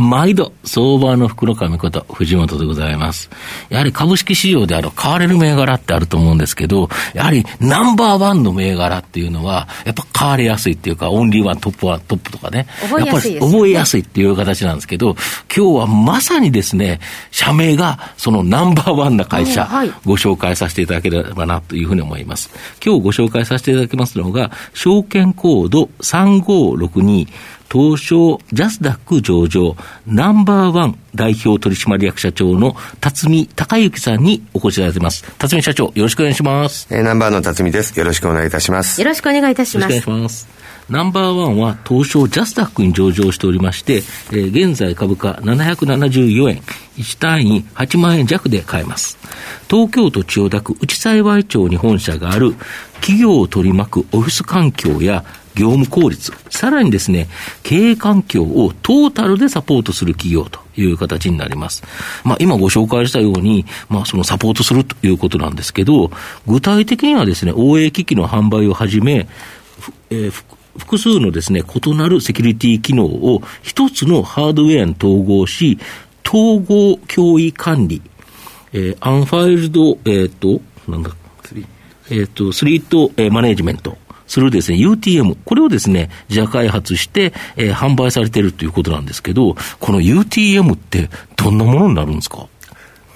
毎度、相場の福の神こと、藤本でございます。やはり株式市場である買われる銘柄ってあると思うんですけど、やはりナンバーワンの銘柄っていうのは、やっぱ買われやすいっていうか、オンリーワン、トップワン、トップとかね。覚えやすいです、ね、覚えやすいっていう形なんですけど、今日はまさにですね、社名がそのナンバーワンな会社、ご紹介させていただければなというふうに思います。今日ご紹介させていただきますのが、証券コード3562、東証ジャスダック上場ナンバーワン代表取締役社長の辰巳隆之さんにお越しいただいてます。辰巳社長、よろしくお願いします。えー、ナンバーの辰巳です。よろしくお願いいたします。よろしくお願いいたします。よろしくお願いします。ナンバーワンは東証ジャスダックに上場しておりまして、えー、現在株価774円、1単位8万円弱で買えます。東京都千代田区内幸町に本社がある企業を取り巻くオフィス環境や業務効率、さらにですね、経営環境をトータルでサポートする企業という形になります。まあ、今ご紹介したように、まあ、そのサポートするということなんですけど、具体的にはですね、OA 機器の販売をはじめ、えー、複数のですね、異なるセキュリティ機能を一つのハードウェアに統合し、統合脅威管理、えー、アンファイルド、えっ、ー、と、なんだ、えっ、ー、と、スリート、えー、マネジメント、するですね、UTM、これをですね、自社開発して、えー、販売されているということなんですけど、この UTM ってどんなものになるんですか？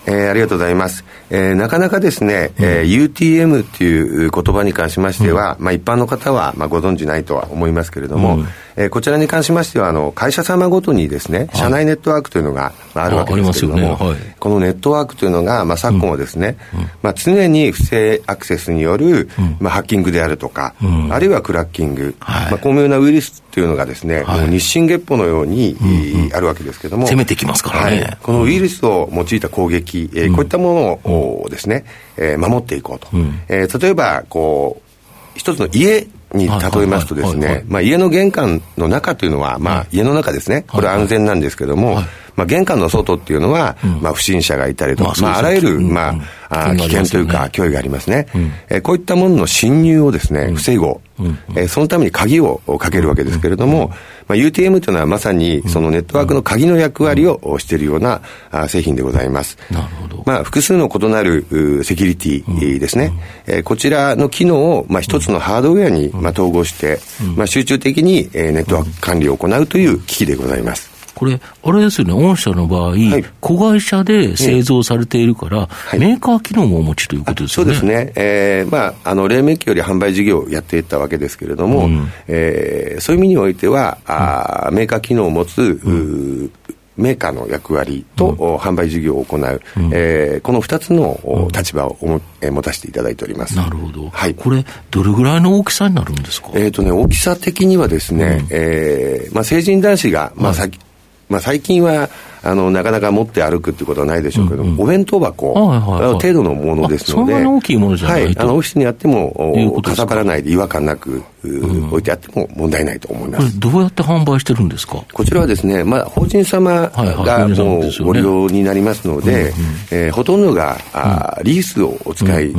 えー、ありがとうございます。えー、なかなかですね、うん、えー、UTM っていう言葉に関しましては、うん、まあ一般の方はまあご存じないとは思いますけれども、うん、えー、こちらに関しましては、あの、会社様ごとにですね、社内ネットワークというのがあるわけですけれども、ね。はい、このネットワークというのが、まあ昨今はですね、まあ常に不正アクセスによる、まあハッキングであるとか、あるいはクラッキング、はい、まあこのようなウイルスというのがですね、はい、日進月歩のように、あるわけですけれども、攻めてきますからね。はい、このウイルスを用いた攻撃、えー、こういったものをですね、えー、守っていこうと。うん、えー、例えば、こう、一つの家に例えますとですね、まあ家の玄関の中というのは、まあ家の中ですね、これは安全なんですけども、まあ玄関の外っていうのは、まあ不審者がいたりとか、まああらゆる、まあ、あ危険というか、脅威がありますね。えこういったものの侵入をですね、防ごう。えそのために鍵をかけるわけですけれども、まあ、UTM というのはまさにそのネットワークの鍵の役割をしているような製品でございます。なるほど。まあ、複数の異なるセキュリティですね。えこちらの機能をまあ一つのハードウェアにまあ統合して、まあ、集中的にネットワーク管理を行うという機器でございます。これ、あれですよね、御社の場合、はい、子会社で製造されているから、はい、メーカー機能もお持ちということですよね。そうですね。えー、まあ、あの、黎明期より販売事業をやっていったわけですけれども、うん、えー、そういう意味においては、うん、あメーカー機能を持つ、うん。メーカーの役割と、うん、販売事業を行う、うん、えー、この2つの、うん、立場をも、えー、持たせていただいております。なるほど。はい。これ、どれぐらいの大きさになるんですか？えっ、ー、とね、大きさ的にはですね、うん、えー、まあ、成人男子が、まあ、先、まあ、最近はあのなかなか持って歩くっていうことはないでしょうけど、うんうん、お弁当箱、はいはいはい、程度のものですので、大きいものじゃないはい、あのオフィスにあっても、か？さばらないで違和感なく、うん、置いてあっても問題ないと思います。どうやって販売してるんですか？こちらはですね、まあ、法人様がもうご利用になりますので、えほとんどがあリースをお使い、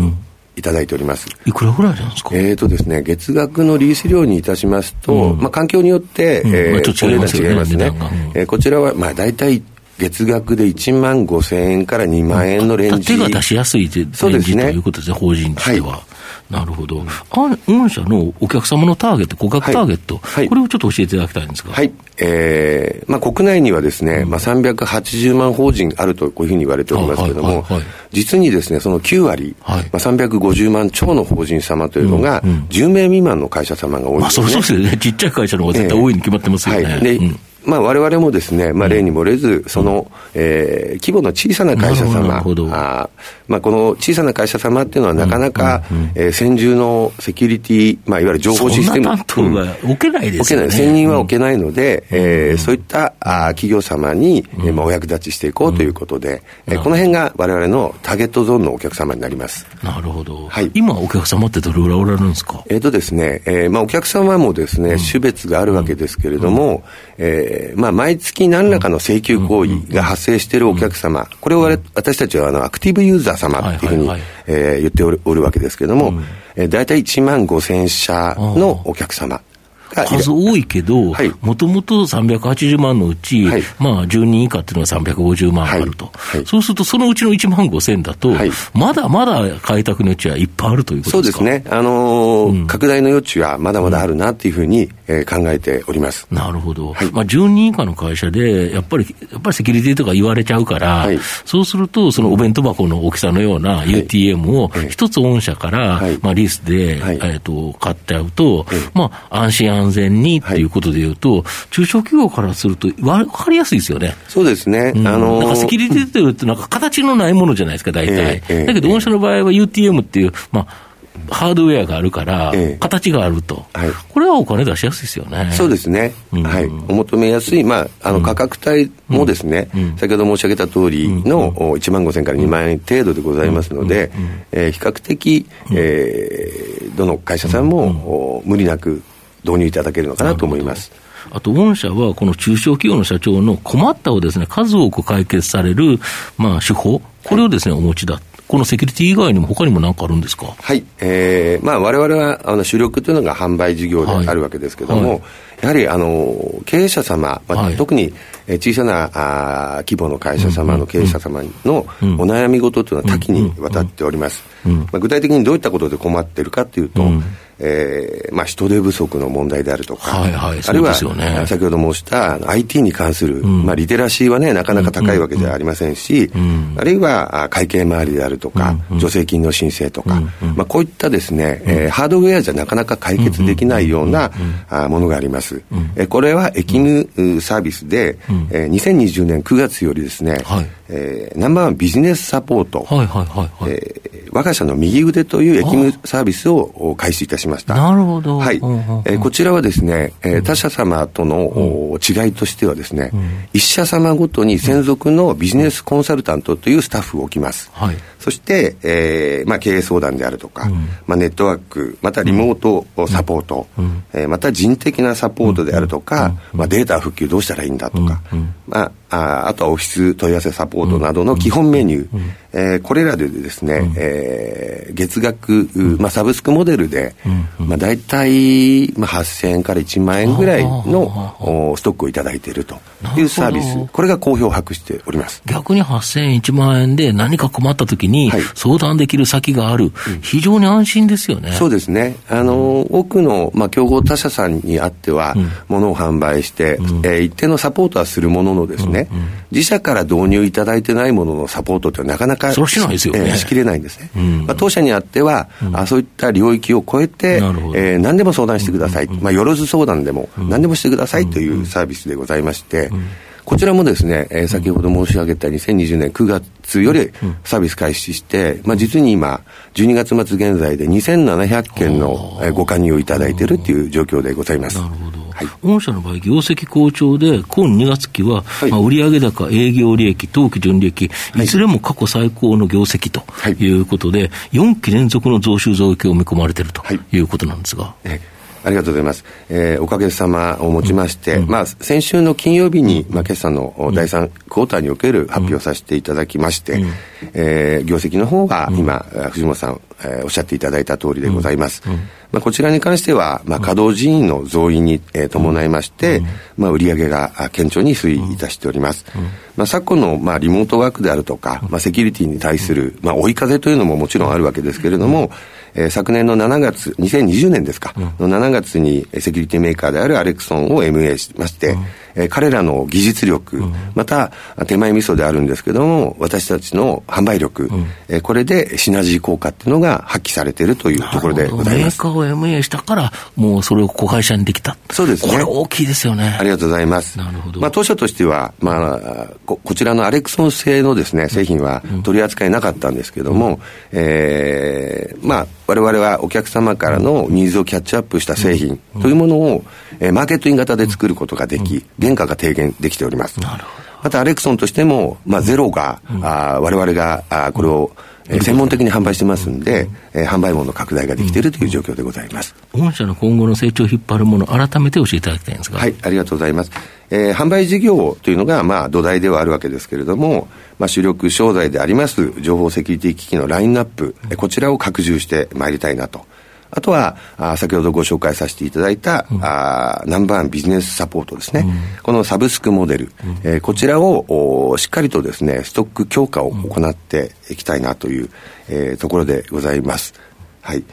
いただいております。いくらぐらいなんですか？えっ、ー、とですね、月額のリース料にいたしますと、うん、まあ環境によって、うん、えー、ちょっと違いますね。えー、こちらは、まあ大体、月額で1万5千円から2万円のレンジ。手が出しやすいレンジということですね、法人としては。はいなるほど。あ御社のお客様のターゲット、顧客ターゲット、はい、これをちょっと教えていただきたいんですが。はい。えー、まあ国内にはですね、うん、まあ380万法人あるとこういうふうに言われておりますけれども、はいはいはい、実にですね、その9割、はい、まあ350万超の法人様というのが、10名未満の会社様が多いんですね。まあそうですよね。ちっちゃい会社の方が絶対多いに決まってますよね。はい。で、うんまあ、我々もですね、まあ、例に漏れず、その、えー、規模の小さな会社様、あまあ、この小さな会社様っていうのは、なかなか、うえー、専従のセキュリティ、まあ、いわゆる情報システム。そんな置けないですよね。専任は置けないので、うん、えー、そういったあ企業様に、うん、まあ、お役立ちしていこうということで、うん、えー、この辺が我々のターゲットゾーンのお客様になります。なるほど。はい、今、お客様ってどれぐらいおられるんですか？えっ、ー、とですね、えーまあ、お客様もですね、種別があるわけですけれども、えーまあ、毎月何らかの請求行為が発生しているお客様、これを私たちはあのアクティブユーザー様っていうふうに、えー、言っておるおるわけですけれども、うん、えー、大体1万5000社のお客様。数多いけど、もともと380万のうち、はい、まあ10人以下っていうのは350万あると、はい。はい、そうするとそのうちの1万5000だと、まだまだ開拓の余地はいっぱいあるということですか？そうですね、あのーうん、拡大の余地はまだまだあるなっていうふうに、えー、考えております。なるほど、まあ、10人以下の会社で、やっぱり、やっぱりセキュリティとか言われちゃうから、そうすると、そのお弁当箱の大きさのような UTM を一つ御社から、まあ、リースで、えー、と買ってゃうと、まあ、安心安安全にっていうことでいうと、はい、中小企業からすると、分かりやすいですよね。そうですね。うん、あのー、なんかセキュリティというと、なんか形のないものじゃないですか、大体。えーえー、だけど、御社の場合は UTM っていう、まあ、ハードウェアがあるから、形があると、はい、これはお金出しやすいですよね。そうですね、うん、はい、お求めやすい、まあ、あの価格帯もですね、うん、先ほど申し上げた通りの1万5000から2万円程度でございますので、えー、比較的、えー、どの会社さんも、無理なく導入いただけるのかなと思います。あと、御社はこの中小企業の社長の困ったをですね、数多く解決される、まあ、手法、これをですね、お持ちだ。このセキュリティ以外にも他にも何かあるんですか？はい、えー、まあ我々はあの主力というのが販売事業であるわけですけれども、はいはい、やはりあの経営者様、まあ、はい、特に小さなあ規模の会社様の経営者様のお悩み事というのは多岐にわたっております。まあ、具体的にどういったことで困っているかというと、うん。えーまあ、人手不足の問題であるとか、はいはい、あるいは、ね、先ほど申した IT に関する、うん、まあ、リテラシーはね、なかなか高いわけじゃありませんし、うん、あるいは会計周りであるとか、うん、助成金の申請とか、まあ、こういったですね、えー、ハードウェアじゃなかなか解決できないような、あものがあります。えこれは駅務サービスで、えー、2020年9月よりですね、はいえー、ナンバーワンビジネスサポート、はいはいはいはいえー、我が社の右腕という駅務サービスを開始いたしました。なるほど。はい。えー、こちらはですね、えー、他社様との、うん、違いとしてはですね、うん、一社様ごとに専属のビジネスコンサルタントというスタッフを置きます。はい。そして、えーまあ、経営相談であるとか、うん、まあ、ネットワーク、またリモートサポート、うん、えー、また人的なサポートであるとか、まあ、データ復旧どうしたらいいんだとか、まあ、ああとはオフィス問い合わせサポートなどの基本メニュー、うん。えー、これらでですね、うん、えー、月額、まあ、サブスクモデルで、うん。まあ、大体、まあ、8000円から1万円ぐらいのストックを頂いているというサービス、これが好評を博しております。逆に8000円、1万円で何か困ったときに相談できる先がある、はい、非常に安心ですよね。そうですね。あの、多くの、まあ、競合他社さんにあっては、物を販売して、うん、えー、一定のサポートはするもののですね、うん。うん、自社から導入いただいてないもののサポートってなかなかそしないですよね、えー、しきれないんですね。うん、まあ、当社にあっては、うん、あそういった領域を超えて、えー、何でも相談してください、まあ、よろず相談でも何でもしてくださいというサービスでございまして、こちらもですね、えー、先ほど申し上げた2020年9月よりサービス開始して、まあ、実に今、12月末現在で2700件のご加入をいただいているという状況でございます。なるほど。はい、御社の場合、業績好調で、今2月期は、はい、まあ、売上高、営業利益、当期純利益、い。ずれも過去最高の業績とい。うことで、はい、4期連続の増収増益を見込まれているとい。うことなんですが。はいありがとうございます。えー、おかげさまをもちまして、うん、まあ、先週の金曜日に、まあ、決算の第3クォーターにおける発表させていただきまして、うん、えー、業績の方が今、藤本さん、えー、おっしゃっていただいた通りでございます。うん、まあ、こちらに関しては、まあ、稼働人員の増員に、えー、伴いまして、まあ、売上が顕著に推移いたしております。まあ、昨今の、まあ、リモートワークであるとか、まあ、セキュリティに対する、まあ、追い風というのももちろんあるわけですけれども、えー、昨年の7月、2020年ですか、うん、の7月にセキュリティメーカーであるアレクソンを MA しまして、うん、えー、彼らの技術力、うん、また手前味噌であるんですけども、私たちの販売力、うん、えー、これでシナジー効果っていうのが発揮されているというところでございます。メーカーを MA したから、もうそれを子会社にできた。そうですね。これ大きいですよね。ありがとうございます。なるほど。まあ、当社としては、まあ、ここちらのアレクソン製のですね、製品は取り扱いなかったんですけども、うん、えー、まあ、我々はお客様からのニーズをキャッチアップした製品というものを、えー、マーケットイン型で作ることができ、原価が低減できております。またアレクソンとしても、まあ、ゼロが、うん、あ我々があこれを、えー、専門的に販売してますんで、えー、販売網の拡大ができているという状況でございます。御社の今後の成長を引っ張るもの、改めて教えていただきたいんですか。はい、ありがとうございます。えー、販売事業というのが、まあ、土台ではあるわけですけれども、まあ、主力商材であります情報セキュリティ機器のラインナップ、うん、こちらを拡充してまいりたいなと。あとは、あ先ほどご紹介させていただいた、うん、あナンバーワンビジネスサポートですね。うん、このサブスクモデル、うん、えー、こちらをおしっかりとですね、ストック強化を行っていきたいなという、えー、ところでございます。はい。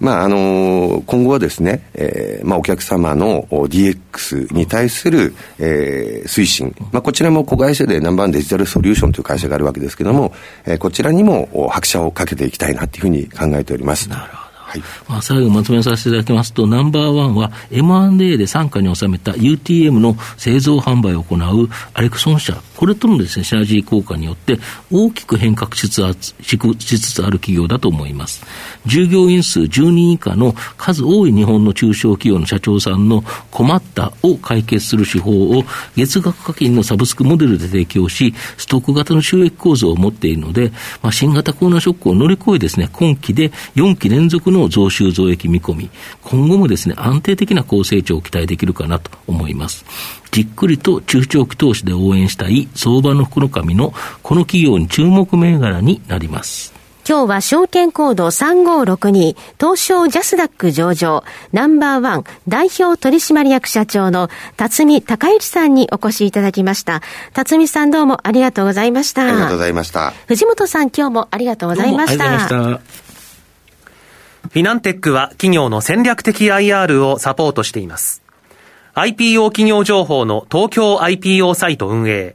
まああのー、今後はですね、えーまあ、お客様の DX に対する、えー、推進、まあ、こちらも子会社でナンバーワンデジタルソリューションという会社があるわけですけれども、えー、こちらにも拍車をかけていきたいなというふうに考えております。なるほどはい、まあ、最後まとめさせていただきますと、ナンバーワンは M&A で傘下に収めた UTM の製造販売を行うアレクソン社、これとのですね、シナジー効果によって大きく変革しつつある企業だと思います。従業員数10人以下の数多い日本の中小企業の社長さんの困ったを解決する手法を月額課金のサブスクモデルで提供し、ストック型の収益構造を持っているので、まあ、新型コロナショックを乗り越えですね、今期で4期連続の増収増益見込み、今後もですね、安定的な高成長を期待できるかなと思います。じっくりと中長期投資で応援したい相場の福の神のこの企業に注目銘柄になります。今日は証券コード3562東証ジャスダック上場ナンバーワン代表取締役社長の辰巳隆之さんにお越しいただきました。辰巳さんどうもありがとうございました。ありがとうございました。藤本さん今日もありがとうございました。ありがとうございました。フィナンテックは企業の戦略的 IR をサポートしています。IPO 企業情報の東京 IPO サイト運営、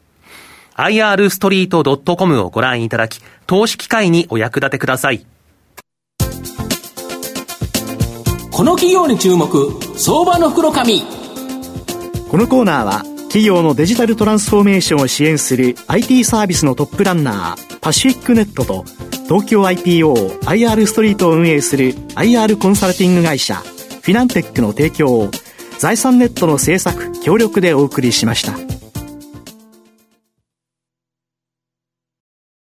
irstreet.com をご覧いただき、投資機会にお役立てください。この企業に注目、相場の袋紙。このコーナーは、企業のデジタルトランスフォーメーションを支援する IT サービスのトップランナー、パシフィックネットと、東京 IPO IR ストリートを運営する IR コンサルティング会社フィナンテックの提供を財産ネットの制作協力でお送りしました。